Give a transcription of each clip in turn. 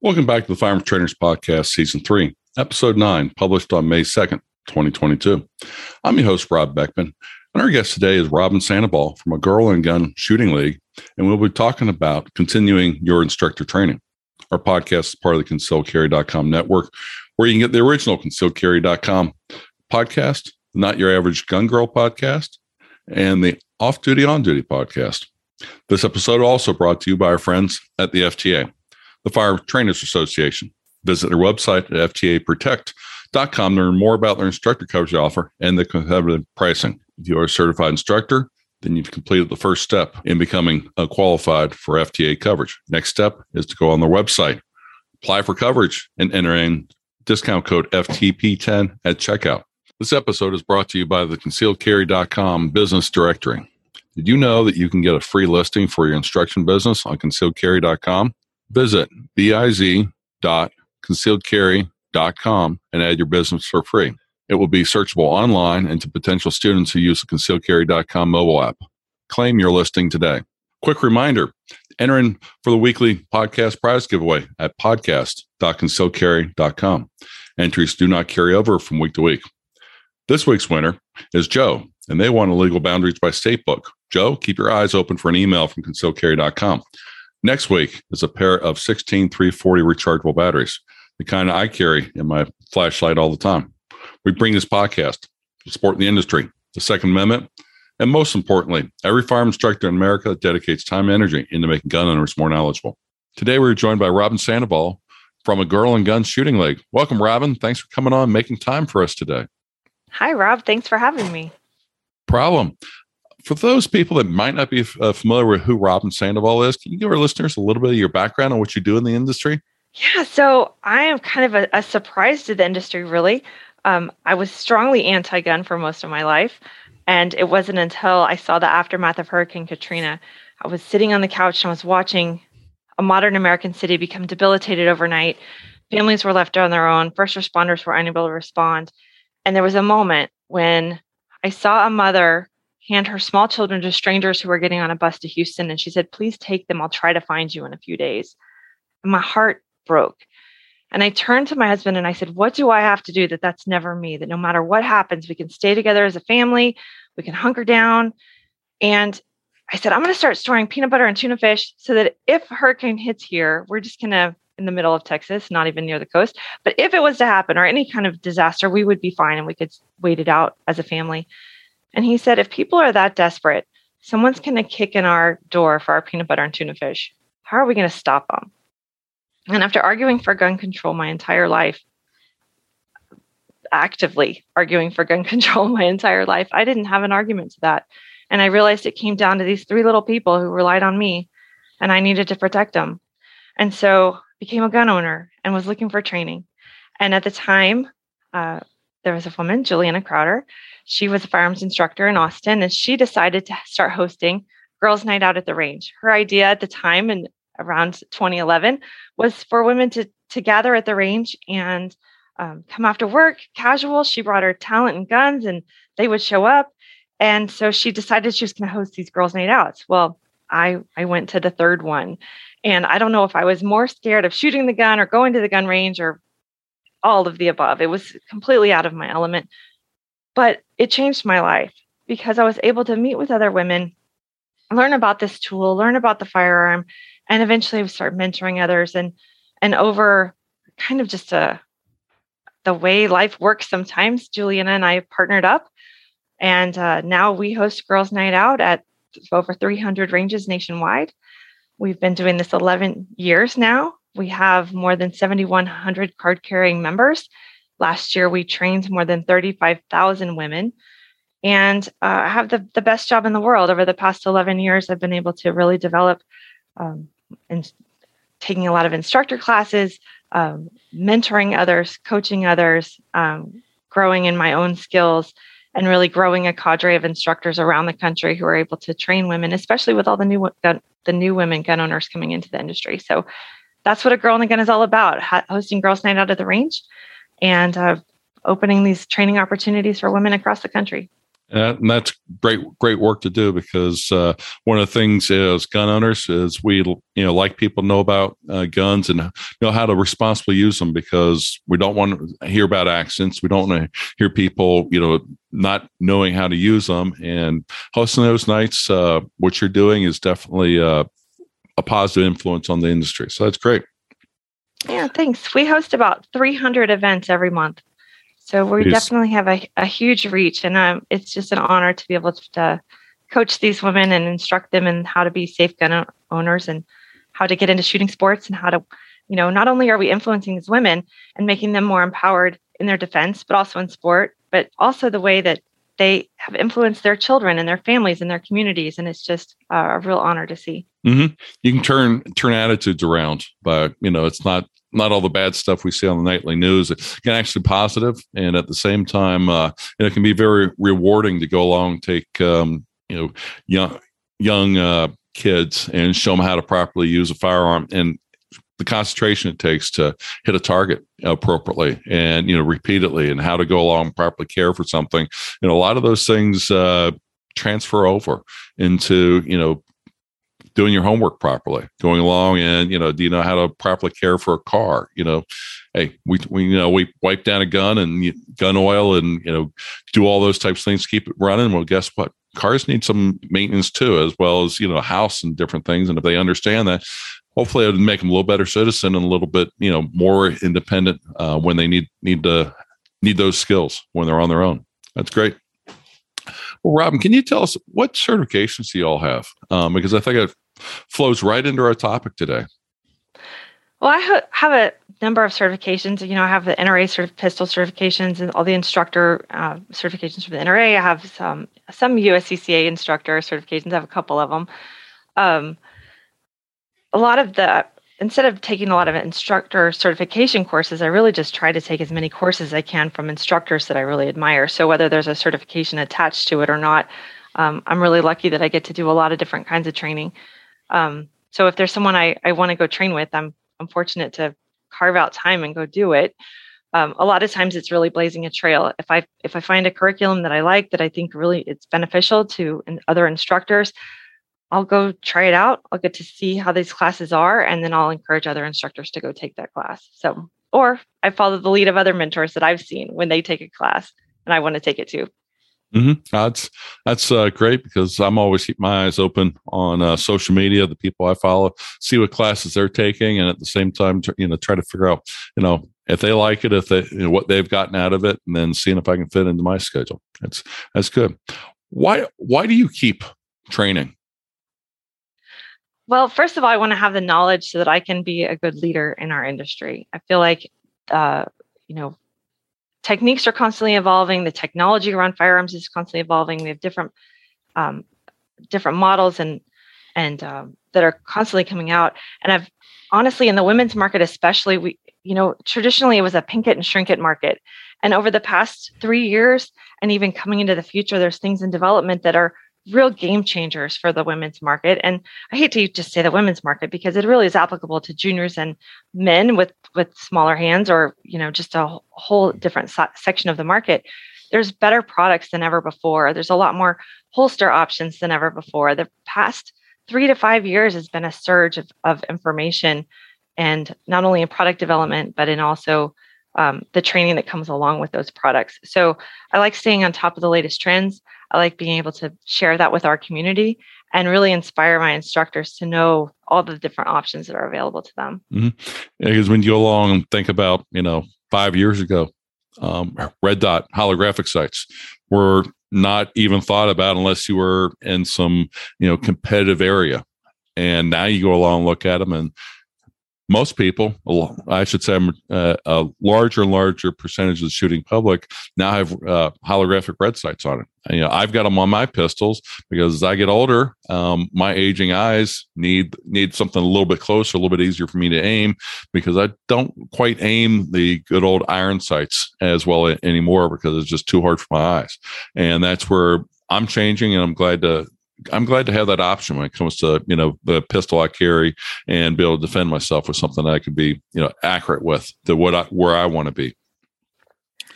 Welcome back to the Firearms Trainers Podcast, Season 3, Episode 9, published on May 2nd, 2022. I'm your host, Rob Beckman, and our guest today is Robin Sandoval from a Girl and Gun Shooting League, and we'll be talking about continuing your instructor training. Our podcast is part of the concealedcarry.com network, where you can get the original concealedcarry.com podcast, Not Your Average Gun Girl podcast, and the Off Duty On Duty podcast. This episode also brought to you by our friends at the FTA the Fire Trainers Association. Visit their website at ftaprotect.com to learn more about their instructor coverage offer and the competitive pricing. If you are a certified instructor, then you've completed the first step in becoming uh, qualified for FTA coverage. Next step is to go on their website, apply for coverage, and enter in discount code FTP10 at checkout. This episode is brought to you by the concealedcarry.com business directory. Did you know that you can get a free listing for your instruction business on concealedcarry.com? Visit biz.concealedcarry.com and add your business for free. It will be searchable online and to potential students who use the concealedcarry.com mobile app. Claim your listing today. Quick reminder enter in for the weekly podcast prize giveaway at podcast.concealedcarry.com. Entries do not carry over from week to week. This week's winner is Joe, and they won a Legal Boundaries by State book. Joe, keep your eyes open for an email from concealedcarry.com. Next week is a pair of 16 340 rechargeable batteries, the kind I carry in my flashlight all the time. We bring this podcast to support the industry, the Second Amendment, and most importantly, every firearm instructor in America dedicates time and energy into making gun owners more knowledgeable. Today, we're joined by Robin Sandoval from a Girl and Gun Shooting League. Welcome, Robin. Thanks for coming on, making time for us today. Hi, Rob. Thanks for having me. Problem for those people that might not be uh, familiar with who Robin Sandoval is, can you give our listeners a little bit of your background on what you do in the industry? Yeah, so I am kind of a, a surprise to the industry, really. Um, I was strongly anti gun for most of my life. And it wasn't until I saw the aftermath of Hurricane Katrina. I was sitting on the couch and I was watching a modern American city become debilitated overnight. Families were left on their own, first responders were unable to respond. And there was a moment when I saw a mother hand her small children to strangers who were getting on a bus to Houston. And she said, Please take them. I'll try to find you in a few days. And my heart broke. And I turned to my husband and I said, What do I have to do that that's never me? That no matter what happens, we can stay together as a family, we can hunker down. And I said, I'm going to start storing peanut butter and tuna fish so that if a hurricane hits here, we're just going to in the middle of Texas, not even near the coast. But if it was to happen or any kind of disaster, we would be fine and we could wait it out as a family. And he said, if people are that desperate, someone's going to kick in our door for our peanut butter and tuna fish. How are we going to stop them? And after arguing for gun control my entire life, actively arguing for gun control my entire life, I didn't have an argument to that. And I realized it came down to these three little people who relied on me and I needed to protect them. And so became a gun owner and was looking for training. And at the time, uh, there was a woman, Julianna Crowder. She was a firearms instructor in Austin, and she decided to start hosting Girls' Night Out at the Range. Her idea at the time, and around 2011, was for women to to gather at the range and um, come after work, casual. She brought her talent and guns, and they would show up. And so she decided she was going to host these girls' night outs. Well, I I went to the third one, and I don't know if I was more scared of shooting the gun or going to the gun range or all of the above. It was completely out of my element. But it changed my life because I was able to meet with other women, learn about this tool, learn about the firearm, and eventually start mentoring others and and over kind of just a the way life works sometimes juliana and i partnered up and uh, now we host girls night out at over 300 ranges nationwide we've been doing this 11 years now we have more than 7,100 card carrying members. Last year, we trained more than 35,000 women. And uh, I have the, the best job in the world. Over the past 11 years, I've been able to really develop um, and taking a lot of instructor classes, um, mentoring others, coaching others, um, growing in my own skills, and really growing a cadre of instructors around the country who are able to train women, especially with all the new gun, the new women gun owners coming into the industry. So that's what a girl in the gun is all about hosting girls night out at the range and uh, opening these training opportunities for women across the country and that's great, great work to do because uh, one of the things is gun owners is we, you know, like people know about uh, guns and know how to responsibly use them because we don't want to hear about accidents. We don't want to hear people, you know, not knowing how to use them. And hosting those nights, uh, what you're doing is definitely uh, a positive influence on the industry. So that's great. Yeah, thanks. We host about 300 events every month. So we Jeez. definitely have a, a huge reach, and um, it's just an honor to be able to, to coach these women and instruct them in how to be safe gun owners and how to get into shooting sports and how to, you know, not only are we influencing these women and making them more empowered in their defense, but also in sport, but also the way that they have influenced their children and their families and their communities, and it's just uh, a real honor to see. Mm-hmm. You can turn turn attitudes around, but you know it's not not all the bad stuff we see on the nightly news. It can actually positive, and at the same time, uh, it can be very rewarding to go along, take um, you know young young uh, kids, and show them how to properly use a firearm and the concentration it takes to hit a target appropriately and you know repeatedly and how to go along and properly care for something you know a lot of those things uh, transfer over into you know doing your homework properly, going along and, you know, do you know how to properly care for a car? You know, hey, we, we you know, we wipe down a gun and gun oil and, you know, do all those types of things to keep it running. Well, guess what? Cars need some maintenance too, as well as, you know, house and different things. And if they understand that, hopefully it'll make them a little better citizen and a little bit, you know, more independent uh, when they need, need to need those skills when they're on their own. That's great. Well, Robin, can you tell us what certifications do you all have? Um, because I think it flows right into our topic today. Well, I ha- have a number of certifications. You know, I have the NRA sort of pistol certifications and all the instructor uh, certifications from the NRA. I have some some USCCA instructor certifications. I have a couple of them. Um, a lot of the instead of taking a lot of instructor certification courses, I really just try to take as many courses as I can from instructors that I really admire. So whether there's a certification attached to it or not, um, I'm really lucky that I get to do a lot of different kinds of training. Um, so if there's someone I, I want to go train with, I'm I'm fortunate to carve out time and go do it. Um, a lot of times it's really blazing a trail. If I if I find a curriculum that I like that I think really it's beneficial to other instructors, I'll go try it out. I'll get to see how these classes are, and then I'll encourage other instructors to go take that class. So, or I follow the lead of other mentors that I've seen when they take a class, and I want to take it too. Mm-hmm. That's that's uh, great because I'm always keep my eyes open on uh, social media, the people I follow, see what classes they're taking, and at the same time, you know, try to figure out, you know, if they like it, if they you know, what they've gotten out of it, and then seeing if I can fit into my schedule. That's that's good. Why why do you keep training? Well, first of all, I want to have the knowledge so that I can be a good leader in our industry. I feel like, uh, you know, techniques are constantly evolving. The technology around firearms is constantly evolving. We have different, um, different models and and um, that are constantly coming out. And I've honestly, in the women's market, especially, we, you know, traditionally it was a pink it and shrink it market. And over the past three years, and even coming into the future, there's things in development that are real game changers for the women's market. And I hate to just say the women's market because it really is applicable to juniors and men with with smaller hands or you know just a whole different so- section of the market. There's better products than ever before. There's a lot more holster options than ever before. The past three to five years has been a surge of, of information and not only in product development but in also um, the training that comes along with those products. So I like staying on top of the latest trends. I like being able to share that with our community and really inspire my instructors to know all the different options that are available to them. Mm-hmm. Because when you go along and think about, you know, five years ago, um, red dot holographic sights were not even thought about unless you were in some, you know, competitive area. And now you go along and look at them and most people, I should say, uh, a larger and larger percentage of the shooting public now have uh, holographic red sights on it. You know, I've got them on my pistols because as I get older, um, my aging eyes need need something a little bit closer, a little bit easier for me to aim because I don't quite aim the good old iron sights as well anymore because it's just too hard for my eyes. And that's where I'm changing, and I'm glad to I'm glad to have that option when it comes to you know the pistol I carry and be able to defend myself with something that I can be you know accurate with to what I, where I want to be.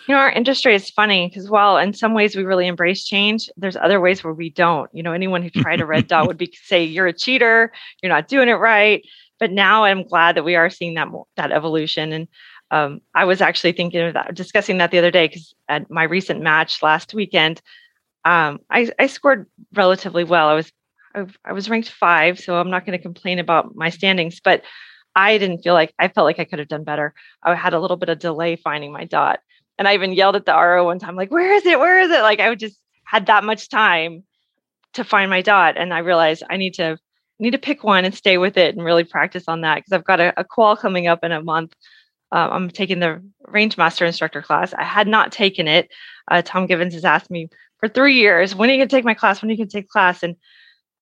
You know, our industry is funny because while in some ways we really embrace change, there's other ways where we don't. You know, anyone who tried a red dot would be say you're a cheater, you're not doing it right. but now I'm glad that we are seeing that that evolution. And um, I was actually thinking of that, discussing that the other day because at my recent match last weekend, um, I, I scored relatively well. I was I, I was ranked five, so I'm not going to complain about my standings, but I didn't feel like I felt like I could have done better. I had a little bit of delay finding my dot. And I even yelled at the RO one time, like, where is it? Where is it? Like I just had that much time to find my dot. And I realized I need to need to pick one and stay with it and really practice on that because I've got a, a, qual coming up in a month. Uh, I'm taking the range master instructor class. I had not taken it. Uh, Tom Givens has asked me for three years, when are you going to take my class? When are you going to take class? And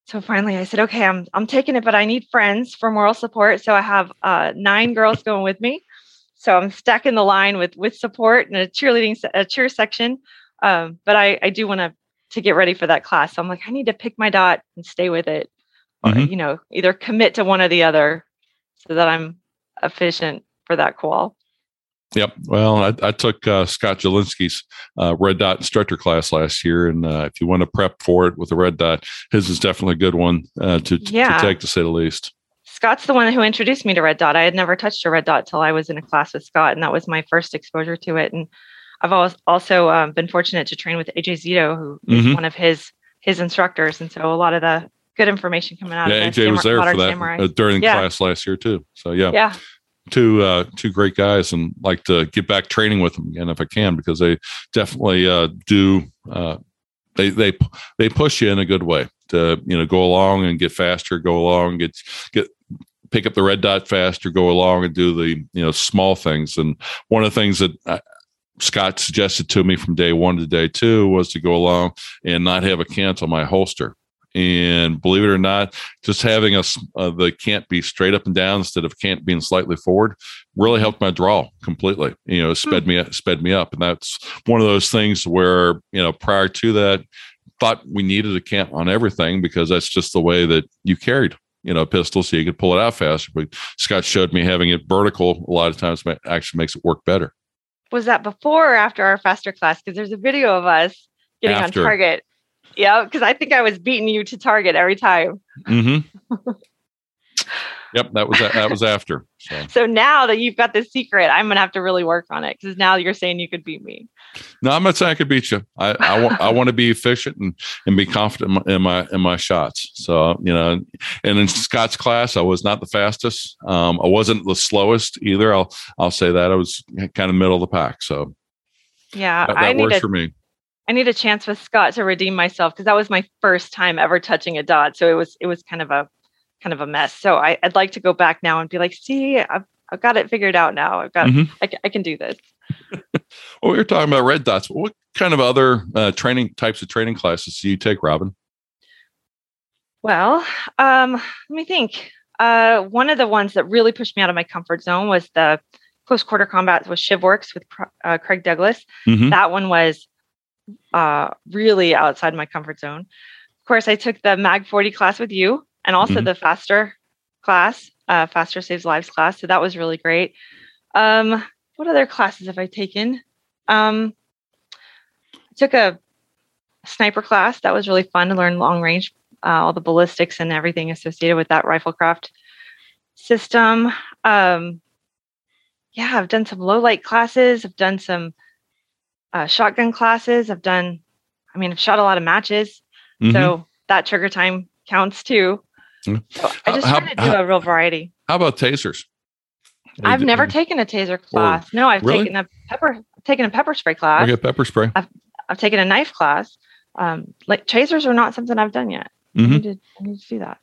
so finally I said, okay, I'm, I'm taking it, but I need friends for moral support. So I have uh, nine girls going with me. So I'm stuck in the line with, with support and a cheerleading, a cheer section. Um, but I, I do want to, to get ready for that class. So I'm like, I need to pick my dot and stay with it. Mm-hmm. you know, either commit to one or the other so that I'm efficient for that qual. Yep. Well, I, I took uh, Scott Jedlinski's uh, red dot instructor class last year, and uh, if you want to prep for it with a red dot, his is definitely a good one uh, to, yeah. to take, to say the least. Scott's the one who introduced me to red dot. I had never touched a red dot till I was in a class with Scott, and that was my first exposure to it. And I've also um, been fortunate to train with AJ Zito, who is mm-hmm. one of his his instructors, and so a lot of the good information coming out. Yeah, of AJ was there for that uh, during yeah. class last year too. So yeah, yeah, two uh, two great guys, and like to get back training with them again if I can because they definitely uh, do. Uh, they they they push you in a good way to you know go along and get faster, go along get get pick up the red dot faster, go along and do the you know small things. And one of the things that I, Scott suggested to me from day one to day two was to go along and not have a cant on my holster and believe it or not, just having a uh, the cant be straight up and down instead of cant being slightly forward really helped my draw completely. You know, sped hmm. me sped me up, and that's one of those things where you know prior to that, thought we needed a cant on everything because that's just the way that you carried you know, a pistol so you could pull it out faster. But Scott showed me having it vertical a lot of times actually makes it work better. Was that before or after our faster class? Because there's a video of us getting after. on target yeah, because I think I was beating you to target every time. Mm-hmm. yep, that was that was after. So. so. now that you've got the secret, I'm gonna have to really work on it because now you're saying you could beat me. No, I'm not saying I could beat you. I I want I want to be efficient and and be confident in my in my shots. So you know, and in Scott's class, I was not the fastest. Um, I wasn't the slowest either. I'll I'll say that I was kind of middle of the pack. So yeah, that, that I works need for me. I need a chance with Scott to redeem myself because that was my first time ever touching a dot. So it was it was kind of a kind of a mess. So I, would like to go back now and be like, see, I've, I've got it figured out now. I've got mm-hmm. I, I, can do this. well, we were talking about red dots. What kind of other uh, training types of training classes do you take, Robin? Well, um, let me think. Uh, one of the ones that really pushed me out of my comfort zone was the close quarter combat with ShivWorks with uh, Craig Douglas. Mm-hmm. That one was uh, really outside my comfort zone. Of course, I took the MAG 40 class with you and also mm-hmm. the faster class, uh, faster saves lives class. So that was really great. Um, what other classes have I taken? Um, I took a sniper class. That was really fun to learn long range, uh, all the ballistics and everything associated with that riflecraft system. Um, yeah, I've done some low light classes. I've done some uh, shotgun classes. I've done, I mean, I've shot a lot of matches. Mm-hmm. So that trigger time counts too. Mm. So I just how, try to do how, a real variety. How about tasers? I've never taken a taser class. Or, no, I've really? taken a pepper taken a pepper spray class. Okay, pepper spray. I've I've taken a knife class. Um, like tasers are not something I've done yet. Mm-hmm. I, need to, I need to do that.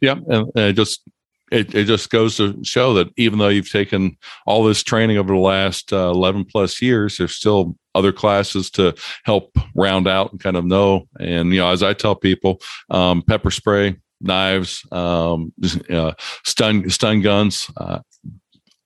Yeah, and just it, it just goes to show that even though you've taken all this training over the last uh, 11 plus years, there's still other classes to help round out and kind of know. And, you know, as I tell people, um, pepper spray, knives, um, uh, stun, stun guns, uh,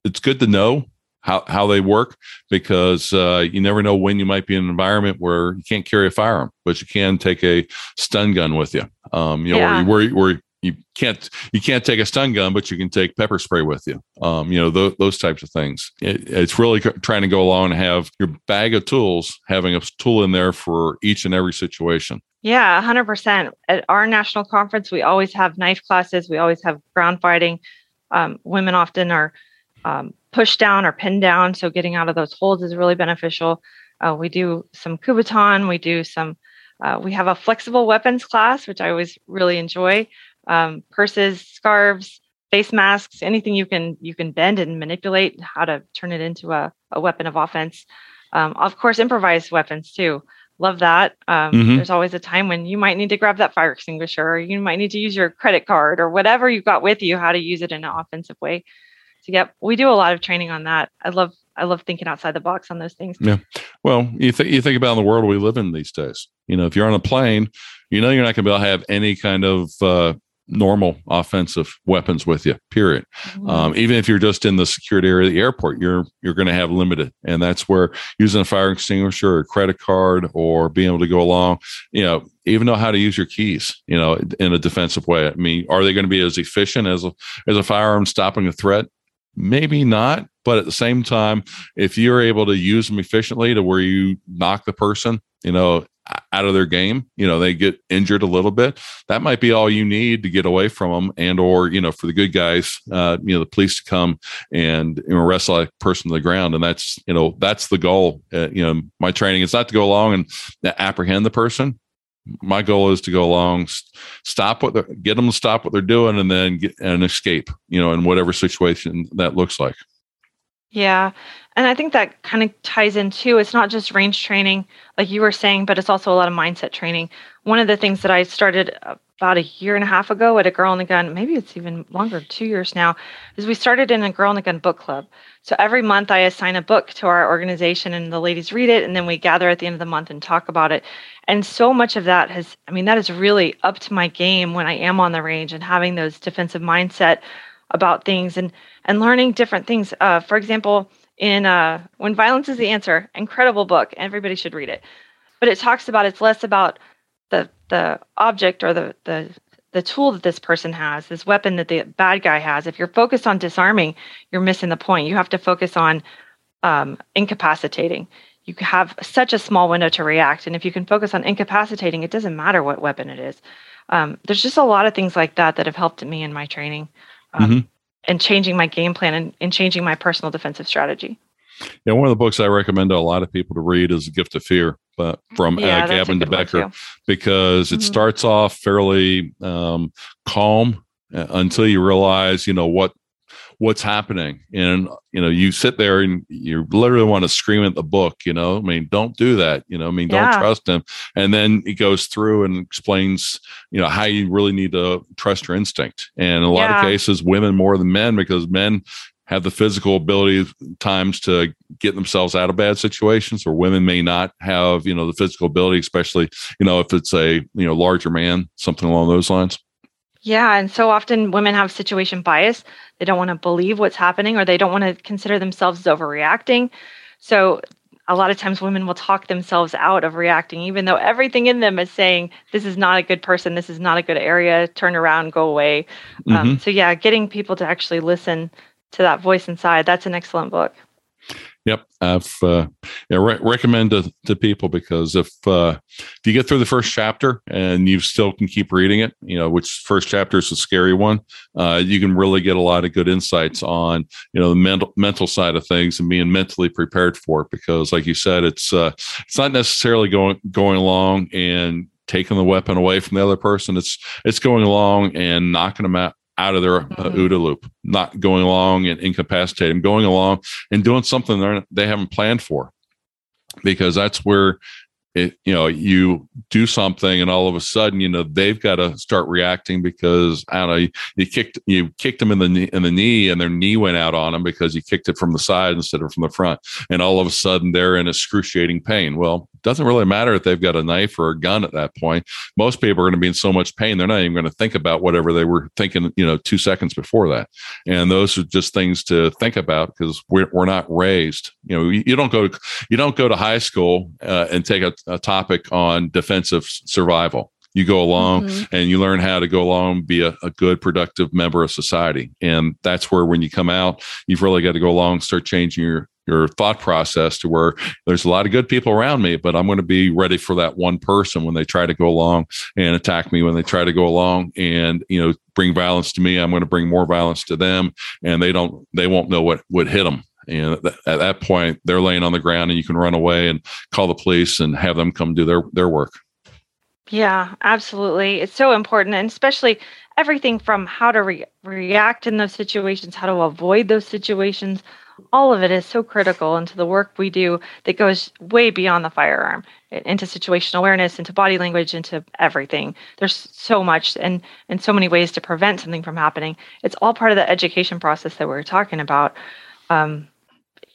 it's good to know how, how they work because uh, you never know when you might be in an environment where you can't carry a firearm, but you can take a stun gun with you. Um, you know, yeah. where, where, where you can't you can't take a stun gun, but you can take pepper spray with you. Um, you know th- those types of things. It, it's really trying to go along and have your bag of tools, having a tool in there for each and every situation. Yeah, 100%. At our national conference, we always have knife classes. We always have ground fighting. Um, women often are um, pushed down or pinned down, so getting out of those holds is really beneficial. Uh, we do some Kubotan. We do some. Uh, we have a flexible weapons class, which I always really enjoy um, purses, scarves, face masks, anything you can you can bend and manipulate, how to turn it into a, a weapon of offense. Um, of course, improvised weapons too. Love that. Um, mm-hmm. There's always a time when you might need to grab that fire extinguisher, or you might need to use your credit card, or whatever you've got with you, how to use it in an offensive way. So, yeah, we do a lot of training on that. I love I love thinking outside the box on those things. Yeah. Well, you think you think about the world we live in these days. You know, if you're on a plane, you know you're not going to be able to have any kind of uh, normal offensive weapons with you period. Mm-hmm. um, even if you're just in the security area of the airport you're you're going to have limited. And that's where using a fire extinguisher or a credit card or being able to go along you know even know how to use your keys you know in a defensive way. I mean are they going to be as efficient as a as a firearm stopping a threat? Maybe not but at the same time if you're able to use them efficiently to where you knock the person you know out of their game you know they get injured a little bit. That might be all you need to get away from them and or you know for the good guys uh, you know the police to come and you know, arrest that person to the ground. And that's you know that's the goal. Uh, you know my training is not to go along and apprehend the person. My goal is to go along stop what they're get them to stop what they're doing and then get and escape you know in whatever situation that looks like. Yeah. And I think that kind of ties in too. It's not just range training, like you were saying, but it's also a lot of mindset training. One of the things that I started about a year and a half ago at a Girl in the Gun, maybe it's even longer, two years now, is we started in a Girl in the Gun book club. So every month I assign a book to our organization and the ladies read it, and then we gather at the end of the month and talk about it. And so much of that has, I mean, that is really up to my game when I am on the range and having those defensive mindset about things and and learning different things. Uh, for example, in uh, When Violence is the Answer, incredible book. Everybody should read it. But it talks about it's less about the the object or the the the tool that this person has, this weapon that the bad guy has. If you're focused on disarming, you're missing the point. You have to focus on um, incapacitating. You have such a small window to react, and if you can focus on incapacitating, it doesn't matter what weapon it is. Um, there's just a lot of things like that that have helped me in my training um, mm-hmm. And changing my game plan and, and changing my personal defensive strategy. Yeah, one of the books I recommend to a lot of people to read is The Gift of Fear, but from yeah, uh, Gavin de Becker, because it mm-hmm. starts off fairly um, calm uh, until you realize, you know, what what's happening. And you know you sit there and you literally want to scream at the book you know? I mean don't do that you know? I mean don't yeah. trust him. And then he goes through and explains you know how you really need to trust your instinct. And in a lot yeah. of cases women more than men because men have the physical ability times to get themselves out of bad situations or women may not have you know the physical ability especially you know if it's a you know larger man something along those lines yeah. And so often women have situation bias. They don't want to believe what's happening or they don't want to consider themselves as overreacting. So a lot of times women will talk themselves out of reacting, even though everything in them is saying, this is not a good person. This is not a good area. Turn around, go away. Um, mm-hmm. Um, so, yeah, getting people to actually listen to that voice inside, that's an excellent book. Yep, I've uh, yeah, re- recommend to, to people because if uh, if you get through the first chapter and you still can keep reading it, you know which first chapter is a scary one, uh, you can really get a lot of good insights on you know the mental mental side of things and being mentally prepared for it. Because like you said, it's uh, it's not necessarily going going along and taking the weapon away from the other person. It's it's going along and knocking them out out of their uh, mm-hmm. OODA loop, not going along and incapacitating, going along and doing something they they haven't planned for, because that's where it you know you do something and all of a sudden you know they've got to start reacting because I don't know you, you kicked you kicked them in the knee, in the knee and their knee went out on them because you kicked it from the side instead of from the front and all of a sudden they're in excruciating pain. Well, doesn't really matter if they've got a knife or a gun at that point. Most people are going to be in so much pain they're not even going to think about whatever they were thinking you know two seconds before that. And those are just things to think about because we're we're not raised. You know you, you don't go to you don't go to high school uh, and take a a topic on defensive survival. You go along mm-hmm. and you learn how to go along be a, a, good productive member of society. And that's where when you come out you've really got to go along start changing your your thought process to where there's a lot of good people around me but i'm going to be ready for that one person when they try to go along and attack me when they try to go along and you know bring violence to me i'm going to bring more violence to them and they don't they won't know what would hit them and at that point they're laying on the ground and you can run away and call the police and have them come do their their work yeah absolutely it's so important and especially everything from how to re- react in those situations how to avoid those situations all of it is so critical into the work we do that goes way beyond the firearm into situational awareness into body language into everything. There's so much and and so many ways to prevent something from happening. It's all part of the education process that we're talking about um,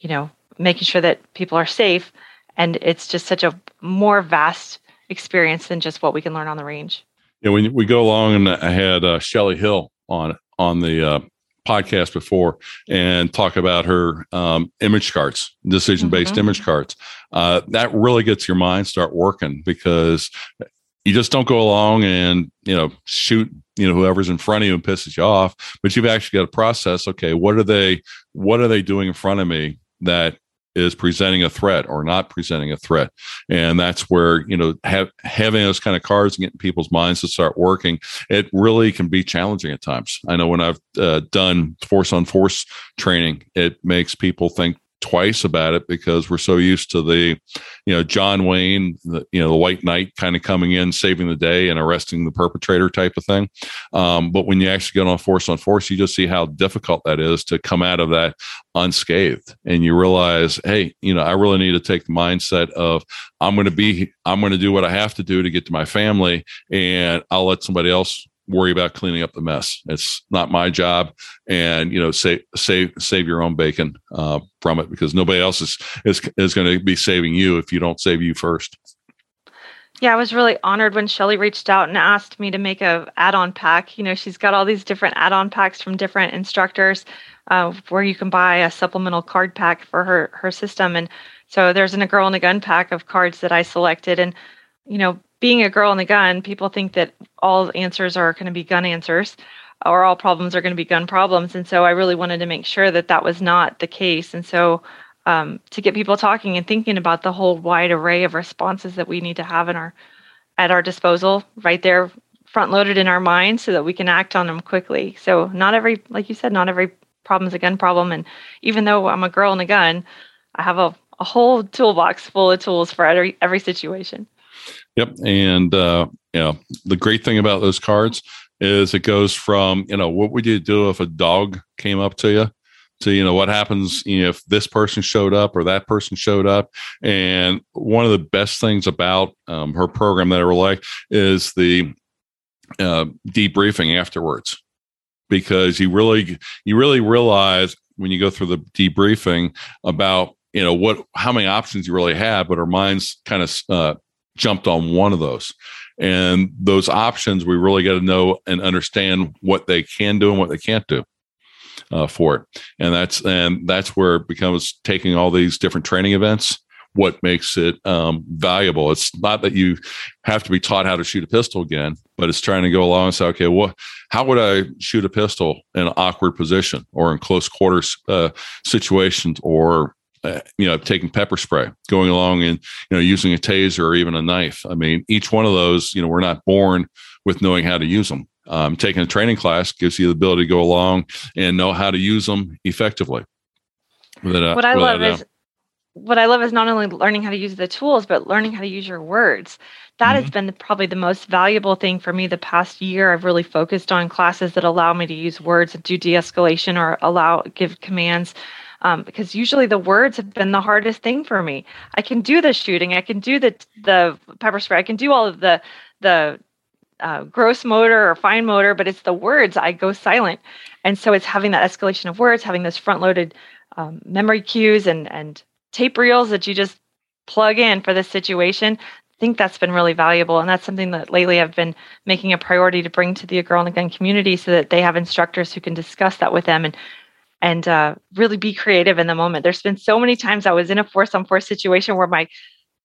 you know making sure that people are safe and it's just such a more vast experience than just what we can learn on the range yeah when we go along and i had uh, shelly hill on on the uh, podcast before and talk about her um, image cards, decision based mm-hmm. image cards. Uh, that really gets your mind start working because you just don't go along and you know shoot you know whoever's in front of you and pisses you off, but you've actually got to process. Okay, what are they? What are they doing in front of me that is presenting a threat or not presenting a threat. And that's where you know have, having those kind of cards and getting people's minds to start working it really can be challenging at times. I know when i've uh, done force on force training it makes people think twice about it because we're so used to the, you know, John Wayne, the, you know, the white knight kind of coming in, saving the day and arresting the perpetrator type of thing. Um, but when you actually get on force on force, you just see how difficult that is to come out of that unscathed. And you realize, hey, you know, I really need to take the mindset of I'm going to be, I'm going to do what I have to do to get to my family and I'll let somebody else worry about cleaning up the mess. It's not my job, and you know, save save save your own bacon uh, from it because nobody else is is is going to be saving you if you don't save you first. Yeah, I was really honored when Shelly reached out and asked me to make a add-on pack. You know, she's got all these different add-on packs from different instructors, uh, where you can buy a supplemental card pack for her her system. And so there's an, a girl in a gun pack of cards that I selected, and you know, being a girl in a gun, people think that all answers are going to be gun answers or all problems are going to be gun problems. And so I really wanted to make sure that that was not the case. And so um, to get people talking and thinking about the whole wide array of responses that we need to have in our at our disposal right there front loaded in our minds so that we can act on them quickly. So not every like you said, not every problem is a gun problem. And even though I'm a girl in a gun, I have a, a whole toolbox full of tools for every every situation. Yep. And, uh, you know, the great thing about those cards is it goes from, you know, what would you do if a dog came up to you? To, you know, what happens if this person showed up or that person showed up. And one of the best things about um, her program that I really like is the uh, debriefing afterwards because you really you really realize when you go through the debriefing about you know what how many options you really have but our minds kind of uh, jumped on one of those. And those options, we really got to know and understand what they can do and what they can't do uh, for it. And that's and that's where it becomes taking all these different training events. What makes it um, valuable? It's not that you have to be taught how to shoot a pistol again, but it's trying to go along and say, okay, what? How would I shoot a pistol in an awkward position or in close quarters uh, situations or uh, you know, taking pepper spray, going along and, you know, using a taser or even a knife. I mean, each one of those, you know, we're not born with knowing how to use them. Um, taking a training class gives you the ability to go along and know how to use them effectively. Without, what I love is what I love is not only learning how to use the tools, but learning how to use your words. That mm-hmm. has been probably the most valuable thing for me the past year. I've really focused on classes that allow me to use words and do de-escalation or allow give commands um, because usually the words have been the hardest thing for me. I can do the shooting, I can do the the pepper spray, I can do all of the the uh, gross motor or fine motor, but it's the words I go silent, and so it's having that escalation of words, having those front loaded um, memory cues and and tape reels that you just plug in for this situation. I think that's been really valuable, and that's something that lately I've been making a priority to bring to the Girl in the Gun community, so that they have instructors who can discuss that with them and and uh, really be creative in the moment. There's been so many times I was in a force on force situation where my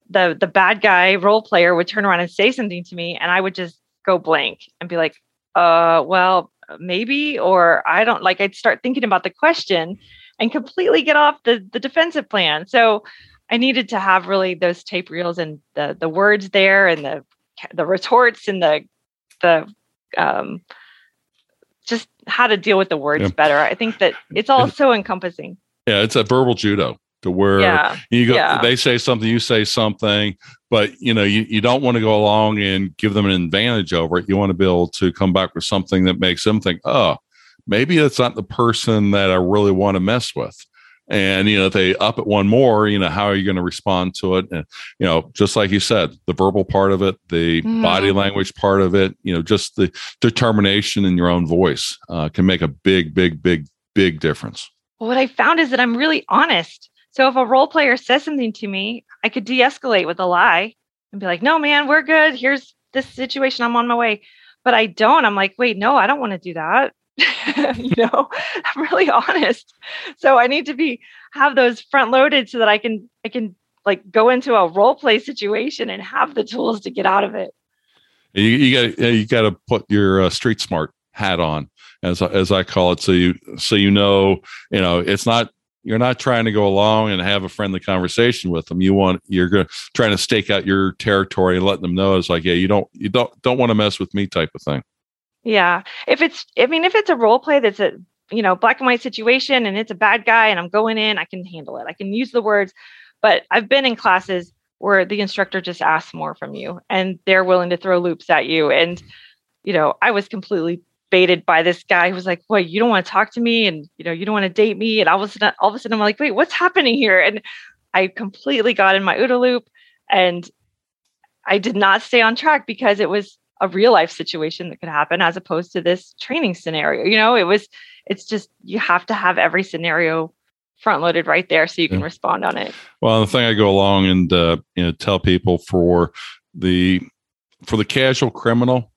the the bad guy role player would turn around and say something to me, and I would just go blank and be like, uh, well, maybe, or I don't like, I'd start thinking about the question and completely get off the, the defensive plan. So I needed to have really those tape reels and the, the words there and the, the retorts and the, the, um, just how to deal with the words yeah. better. I think that it's all so encompassing. Yeah, it's a verbal judo to where yeah. you go yeah. they say something you say something but you know you, you don't want to go along and give them an advantage over it you want to be able to come back with something that makes them think oh maybe it's not the person that i really want to mess with and you know if they up it one more you know how are you going to respond to it and you know just like you said the verbal part of it the mm. body language part of it you know just the determination in your own voice uh, can make a big big big big difference well, what i found is that i'm really honest so if a role player says something to me, I could de escalate with a lie and be like, no, man, we're good. Here's this situation. I'm on my way. But I don't. I'm like, wait, no, I don't want to do that. you know, I'm really honest. So I need to be have those front loaded so that I can I can like go into a role play situation and have the tools to get out of it. You, you got you got to put your uh, street smart hat on as as I call it so you so you know you know it's not you're not trying to go along and have a friendly conversation with them. You want you're going trying to stake out your territory and letting them know it's like, yeah, you don't you don't don't want to mess with me type of thing. Yeah, if it's I mean if it's a role play that's a you know black and white situation and it's a bad guy and I'm going in, I can handle it. I can use the words, but I've been in classes where the instructor just asks more from you and they're willing to throw loops at you and you know I was completely baited by this guy who was like, "What? You don't want to talk to me, and you know, you don't want to date me." And all of a sudden, all of a sudden, I'm like, "Wait, what's happening here?" And I completely got in my OODA loop, and I did not stay on track because it was a real life situation that could happen as opposed to this training scenario. You know, it was. It's just you have to have every scenario front loaded right there so you can yeah. respond on it. Well, the thing I go along and uh, you know tell people for the for the casual criminal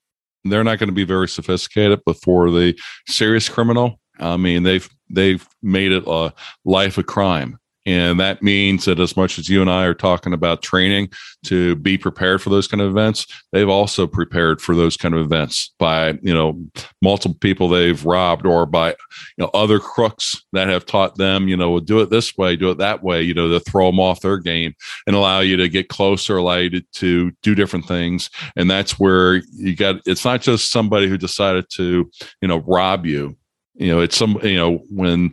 they're not going to be very sophisticated, but for the serious criminal, I mean, they've they've made it a life of crime. And that means that as much as you and I are talking about training to be prepared for those kind of events, they've also prepared for those kind of events by, you know, multiple people they've robbed or by, you know, other crooks that have taught them, you know, do it this way, do it that way, you know, to throw them off their game and allow you to get closer, allow you to, to do different things. And that's where you got, it's not just somebody who decided to, you know, rob you. You know, it's some, you know, when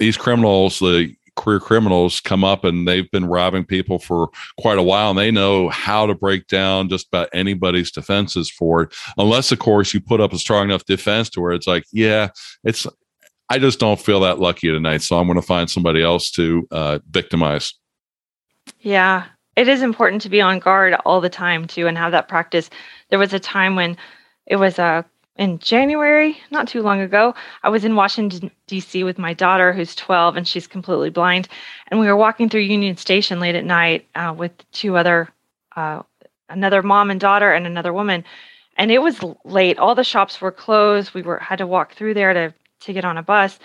these criminals, the career criminals come up and they've been robbing people for quite a while and they know how to break down just about anybody's defenses for it unless of course you put up a strong enough defense to where it's like yeah it's i just don't feel that lucky tonight so i'm going to find somebody else to uh, victimize. Yeah it is important to be on guard all the time too and have that practice. There was a time when it was a in January, not too long ago, I was in Washington, D.C. with my daughter, who's 12 and she's completely blind. And we were walking through Union Station late at night uh, with two other, uh, another mom and daughter and another woman. And it was late. All the shops were closed. We were had to walk through there to, to get on a bus.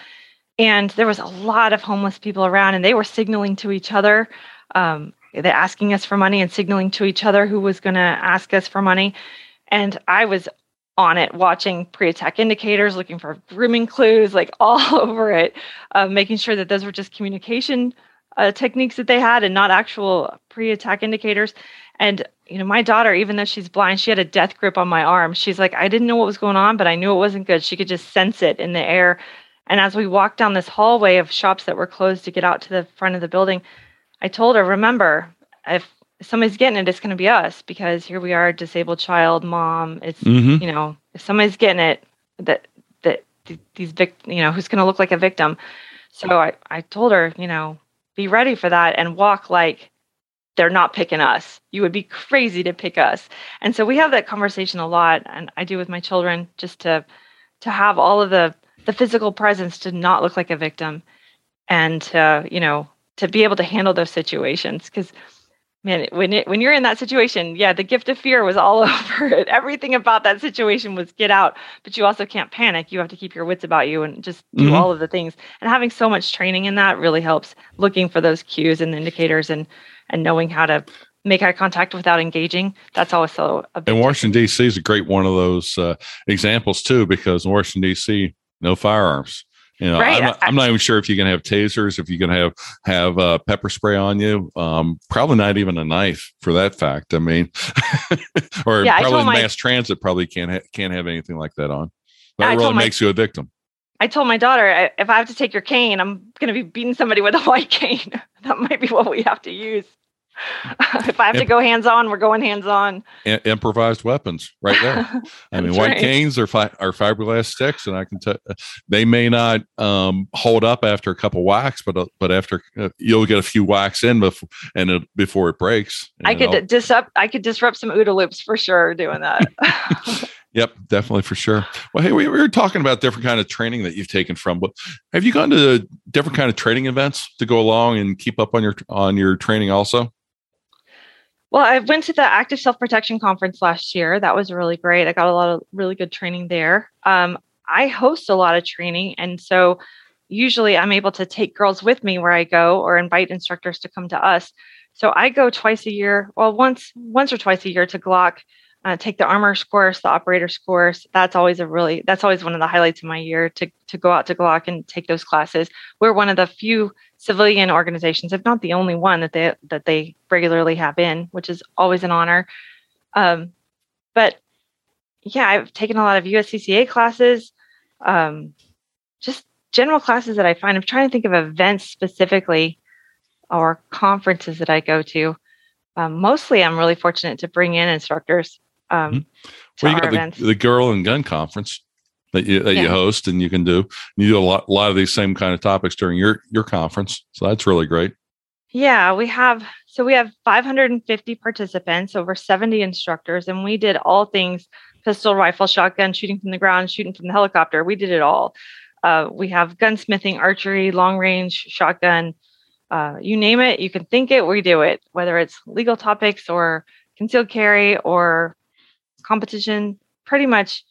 And there was a lot of homeless people around, and they were signaling to each other. Um, they're asking us for money and signaling to each other who was going to ask us for money. And I was on it, watching pre attack indicators, looking for grooming clues, like all over it, uh, making sure that those were just communication uh, techniques that they had and not actual pre attack indicators. And, you know, my daughter, even though she's blind, she had a death grip on my arm. She's like, I didn't know what was going on, but I knew it wasn't good. She could just sense it in the air. And as we walked down this hallway of shops that were closed to get out to the front of the building, I told her, remember, if somebody's getting it, it's going to be us because here we are, disabled child, mom. It's mm-hmm. you know, if somebody's getting it, that that these vic, you know, who's going to look like a victim. So I I told her, you know, be ready for that and walk like they're not picking us. You would be crazy to pick us. And so we have that conversation a lot, and I do with my children just to to have all of the the physical presence to not look like a victim, and to you know to be able to handle those situations because man when it when you're in that situation yeah the gift of fear was all over it everything about that situation was get out but you also can't panic you have to keep your wits about you and just do mm-hmm. all of the things and having so much training in that really helps looking for those cues and indicators and and knowing how to make eye contact without engaging. That's also a and Washington D.C. is a great one of those uh, examples too, because in Washington D.C. no firearms. You know, right. I'm, not, I'm, not, even sure if you can have tasers, if you can have have uh, pepper spray on you. Um, probably not even a knife for that fact. I mean, or yeah, probably mass my, transit probably can't ha- can't have anything like that on. That really makes my, you a victim. I told my daughter, if I have to take your cane, I'm going to be beating somebody with a white cane. that might be what we have to use. if I have to go hands on, we're going hands on. improvised weapons, right there. I mean, white right. canes are fi- are fiberglass sticks, and I can tell they may not um, hold up after a couple whacks, but uh, but after uh, you'll get a few whacks in before and it, before it breaks. I could disrupt. I could disrupt some OODA loops for sure doing that. Yep, definitely for sure. Well, hey, we, we were talking about different kind of training that you've taken from, but have you gone to different kind of training events to go along and keep up on your on your training also? Well, I went to the Active Self Protection Conference last year. That was really great. I got a lot of really good training there. Um, I host a lot of training. And so usually I'm able to take girls with me where I go or invite instructors to come to us. So I go twice a year, well, once once or twice a year to Glock uh, take the armor course, the operator's course. That's always a really that's always one of the highlights of my year to to go out to Glock and take those classes. We're one of the few civilian organizations, if not the only one that they that they regularly have in, which is always an honor. Um, but yeah, I've taken a lot of USCCA classes, um, just general classes that I find. I'm trying to think of events specifically or conferences that I go to. Um, mostly, I'm really fortunate to bring in instructors um, mm-hmm. well, you got the, the, Girl and Gun Conference that you that yeah. you host, and you can do you do a lot, a lot of these same kind of topics during your your conference. So that's really great. Yeah, we have so we have 550 participants, over 70 instructors, and we did all things pistol, rifle, shotgun, shooting from the ground, shooting from the helicopter. We did it all. Uh, we have gunsmithing, archery, long range, shotgun. Uh, you name it, you can think it, we do it. Whether it's legal topics or concealed carry or competition, pretty much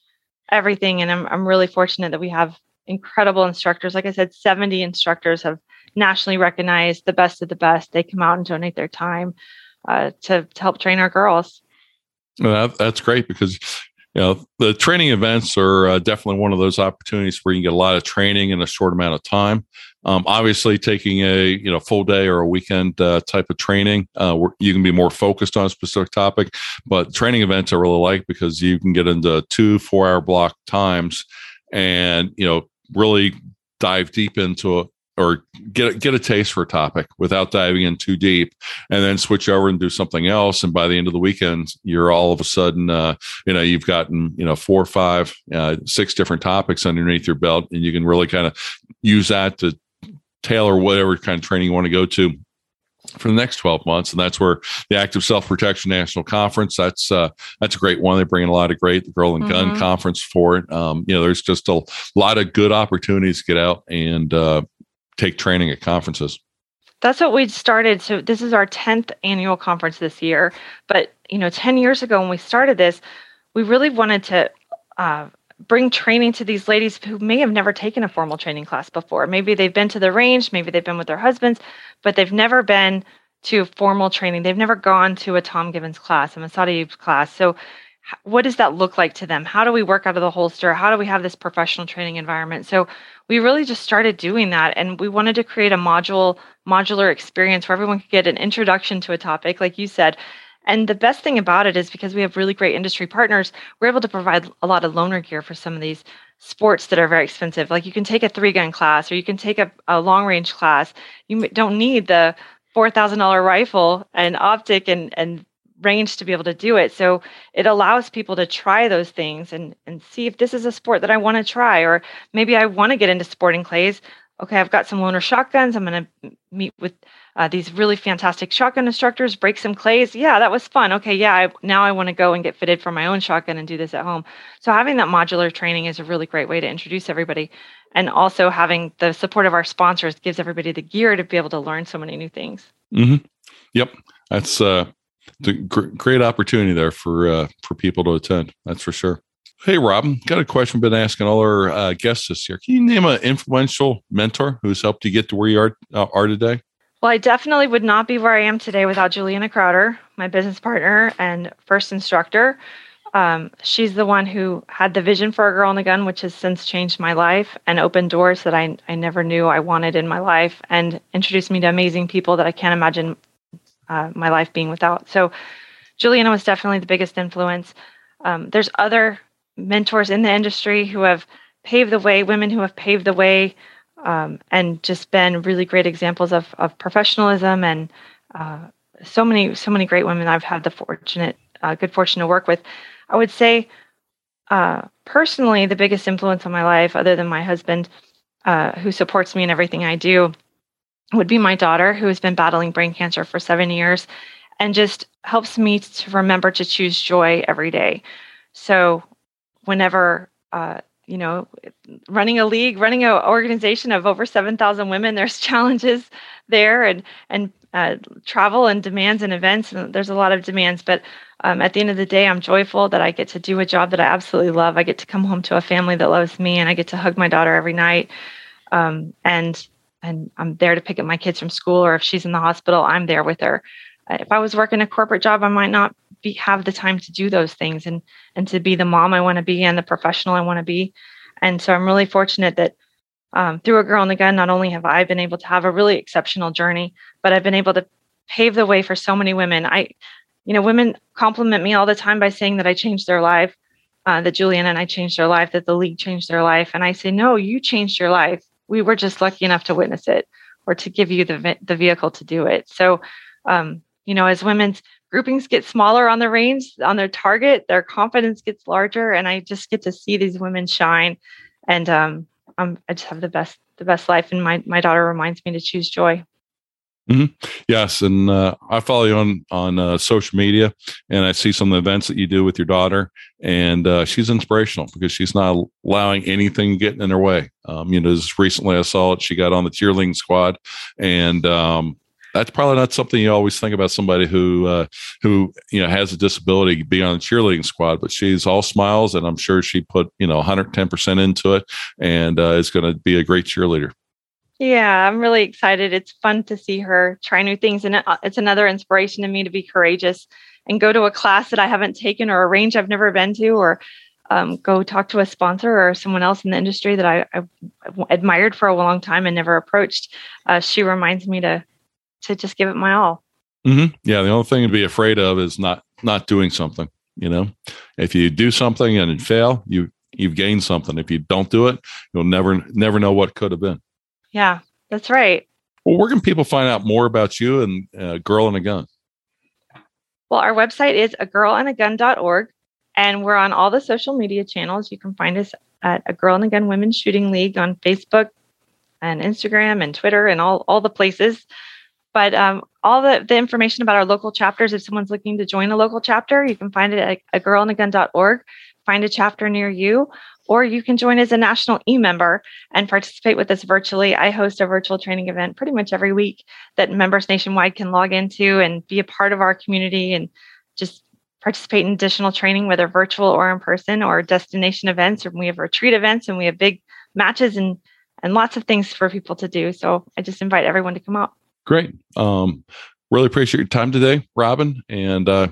everything. And I'm, I'm really fortunate that we have incredible instructors. Like I said, 70 instructors have nationally recognized the best of the best. They come out and donate their time uh, to, to help train our girls. Well, that's great because you know the training events are uh, definitely one of those opportunities where you can get a lot of training in a short amount of time um, obviously, taking a you know full day or a weekend uh, type of training, uh, where you can be more focused on a specific topic. But training events I really like because you can get into two four hour block times, and you know really dive deep into a, or get get a taste for a topic without diving in too deep, and then switch over and do something else. And by the end of the weekend, you're all of a sudden, uh, you know, you've gotten you know four, five, uh, six different topics underneath your belt, and you can really kind of use that to tailor whatever kind of training you want to go to for the next 12 months and that's where the active self-protection national conference that's uh, that's a great one. They bring bringing a lot of great the girl and gun mm-hmm. conference for it. Um, you know there's just a lot of good opportunities to get out and uh, take training at conferences. That's what we started. So this is our 10th annual conference this year but you know 10 years ago when we started this we really wanted to uh, bring training to these ladies who may have never taken a formal training class before. Maybe they've been to the range, maybe they've been with their husbands, but they've never been to formal training. They've never gone to a Tom Givens class, a Masada class. So what does that look like to them? How do we work out of the holster? How do we have this professional training environment? So we really just started doing that and we wanted to create a module modular experience where everyone could get an introduction to a topic like you said and the best thing about it is because we have really great industry partners, we're able to provide a lot of loaner gear for some of these sports that are very expensive. Like you can take a three gun class or you can take a, a long range class. You don't need the $4,000 rifle and optic and, and range to be able to do it. So it allows people to try those things and, and see if this is a sport that I want to try, or maybe I want to get into sporting clays. Okay, I've got some loaner shotguns. I'm going to meet with uh, these really fantastic shotgun instructors, break some clays. Yeah, that was fun. Okay, yeah, I, now I want to go and get fitted for my own shotgun and do this at home. So having that modular training is a really great way to introduce everybody. And also having the support of our sponsors gives everybody the gear to be able to learn so many new things. Mm-hmm. Yep, that's uh, a great opportunity there for uh, for people to attend. That's for sure. Hey, Rob, got a question. Been asking all our uh, guests this year. Can you name an influential mentor who's helped you get to where you are uh, are today? Well, I definitely would not be where I am today without Julianna Crowder, my business partner and first instructor. Um, she's the one who had the vision for a girl in a gun, which has since changed my life and opened doors that I, I never knew I wanted in my life and introduced me to amazing people that I can't imagine uh, my life being without. So, Julianna was definitely the biggest influence. Um, there's other mentors in the industry who have paved the way, women who have paved the way, um, and just been really great examples of, of professionalism and uh, so many so many great women I've had the fortunate uh, good fortune to work with. I would say, uh, personally, the biggest influence on my life, other than my husband, uh, who supports me in everything I do, would be my daughter, who has been battling brain cancer for seven years and just helps me to remember to choose joy every day. So, whenever, uh, you know, running a league, running an organization of over 7,000 women, there's challenges there and, and uh, travel and demands and events. And there's a lot of demands, but um, at the end of the day, I'm joyful that I get to do a job that I absolutely love. I get to come home to a family that loves me, and I get to hug my daughter every night. Um, and and I'm there to pick up my kids from school, or if she's in the hospital, I'm there with her. If I was working a corporate job, I might not be have the time to do those things and and to be the mom I want to be and the professional I want to be. And so I'm really fortunate that um, through a girl in the gun, not only have I been able to have a really exceptional journey, but I've been able to pave the way for so many women. I you know, women compliment me all the time by saying that I changed their life, uh, that Julianna and I changed their life, that the league changed their life. And I say, no, you changed your life. We were just lucky enough to witness it or to give you the, the vehicle to do it. So, um, you know, as women's groupings get smaller on the range, on their target, their confidence gets larger. And I just get to see these women shine. And um, I just have the best, the best life. And my, my daughter reminds me to choose joy. Mm-hmm. Yes, and uh, I follow you on on uh, social media, and I see some of the events that you do with your daughter, and uh, she's inspirational because she's not allowing anything getting in her way. Um, you know, just recently I saw it; she got on the cheerleading squad, and um, that's probably not something you always think about somebody who uh, who you know has a disability be on the cheerleading squad. But she's all smiles, and I'm sure she put you know 110 percent into it, and uh, is going to be a great cheerleader. Yeah, I'm really excited. It's fun to see her try new things. And uh, it's another inspiration to me to be courageous and go to a class that I haven't taken or a range I've never been to or um, go talk to a sponsor or someone else in the industry that I, have admired for a long time and never approached. Uh, she reminds me to to just give it my all. Mm-hmm. Yeah, the only thing to be afraid of is not not doing something. You know, if you do something and fail, you you've gained something. If you don't do it, you'll never never know what could have been. Yeah, that's right. Well, where can people find out more about you and uh, Girl and a Gun? Well, our website is a girlandagun.org, and we're on all the social media channels. You can find us at a Girl and a Gun Women's Shooting League on Facebook and Instagram and Twitter and all, all the places. But um, all the, the information about our local chapters, if someone's looking to join a local chapter, you can find it at a girlandagun.org. Find a chapter near you, or you can join as a national e-member and participate with us virtually. I host a virtual training event pretty much every week that members nationwide can log into and be a part of our community and just participate in additional training, whether virtual or in person, or destination events, or we have retreat events and we have big matches and and lots of things for people to do. So I just invite everyone to come out. Great. Um, really appreciate your time today, Robin, and uh,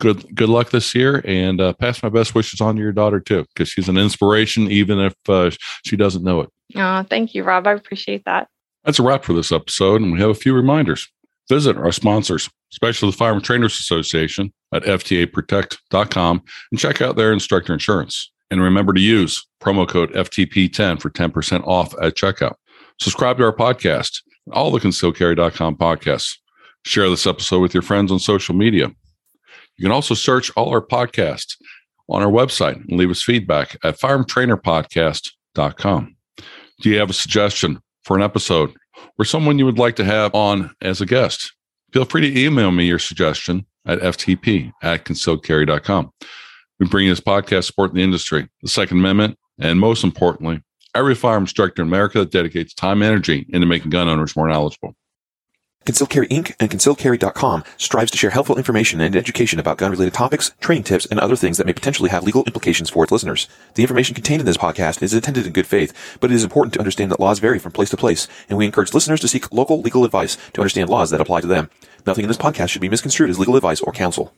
good good luck this year and uh, pass my best wishes on to your daughter too because she's an inspiration even if uh, she doesn't know it. Oh thank you rob. I appreciate that. That's a wrap for this episode and we have a few reminders. Visit our sponsors especially the firearm trainers association at ftaprotect.com and check out their instructor insurance. And remember to use promo code ftp10 for 10% off at checkout. Subscribe to our podcast all the concealedcarry.com podcasts share this episode with your friends on social media you can also search all our podcasts on our website and leave us feedback at firearmtrainerpodcast.com. Do you have a suggestion for an episode or someone you would like to have on as a guest? Feel free to email me your suggestion at ftp at concealedcarry.com. We bring you this podcast supporting the industry, the Second Amendment, and most importantly, every firearm instructor in America that dedicates time and energy into making gun owners more knowledgeable. Concealed Carry Inc. and ConcealedCarry.com strives to share helpful information and education about gun-related topics, training tips, and other things that may potentially have legal implications for its listeners. The information contained in this podcast is intended in good faith, but it is important to understand that laws vary from place to place, and we encourage listeners to seek local legal advice to understand laws that apply to them. Nothing in this podcast should be misconstrued as legal advice or counsel.